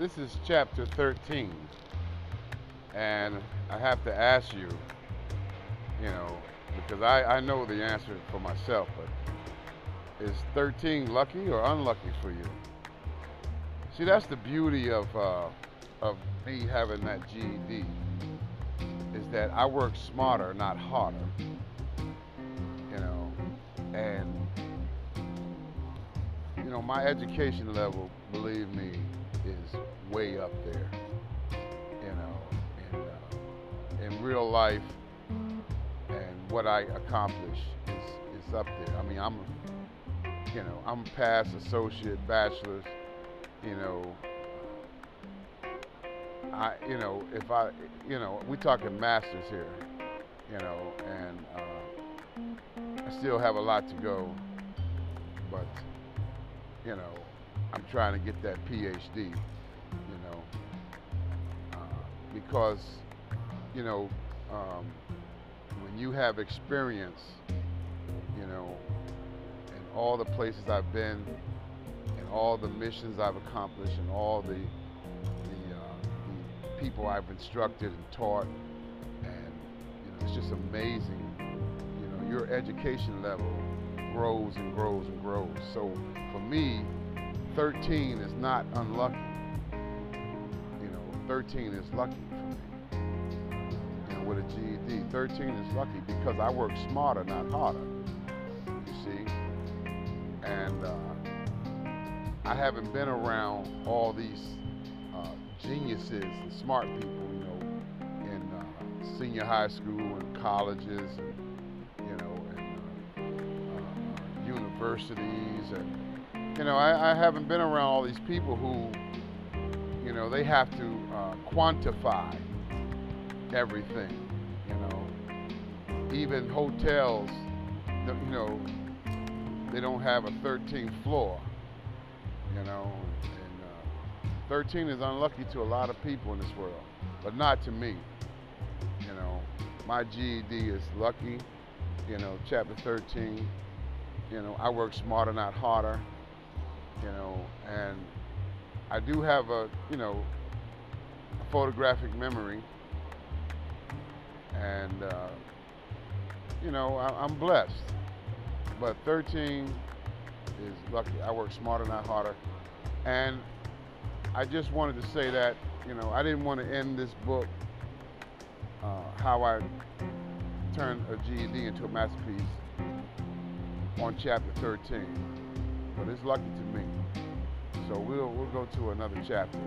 this is chapter 13. And I have to ask you, you know, because I, I know the answer for myself, but is 13 lucky or unlucky for you? See, that's the beauty of, uh, of me having that GED, is that I work smarter, not harder. You know, and, you know, my education level, believe me, is way up there. You know, uh, in real life, and what I accomplish is, is up there. I mean, I'm, you know, I'm past associate, bachelor's. You know, I, you know, if I, you know, we talking masters here. You know, and uh, I still have a lot to go, but you know, I'm trying to get that PhD, you know, uh, because, you know, um, when you have experience, you know, in all the places I've been, and all the missions I've accomplished, and all the the, uh, the people I've instructed and taught, and you know, it's just amazing. You know, your education level grows and grows and grows. So for me, 13 is not unlucky. You know, 13 is lucky for me. You know, with a GED, 13 is lucky because I work smarter, not harder. You see? And uh, I haven't been around all these uh, geniuses and smart people, you know, in uh, senior high school and colleges, and, universities and you know, I, I, haven't been around all these people who, you know, they have to uh, quantify everything. You know, even hotels, you know, they don't have a 13th floor. You know, and uh, 13 is unlucky to a lot of people in this world, but not to me. You know, my GED is lucky. You know, chapter 13. You know, I work smarter, not harder you know, and I do have a, you know, a photographic memory, and uh, you know, I, am blessed. But 13 is lucky. I work smarter, not harder, and I just wanted to say that, you know, I didn't want to end this book uh, how I turned a GED into a masterpiece on chapter 13 but it's lucky to me. So we'll we'll go to another chapter.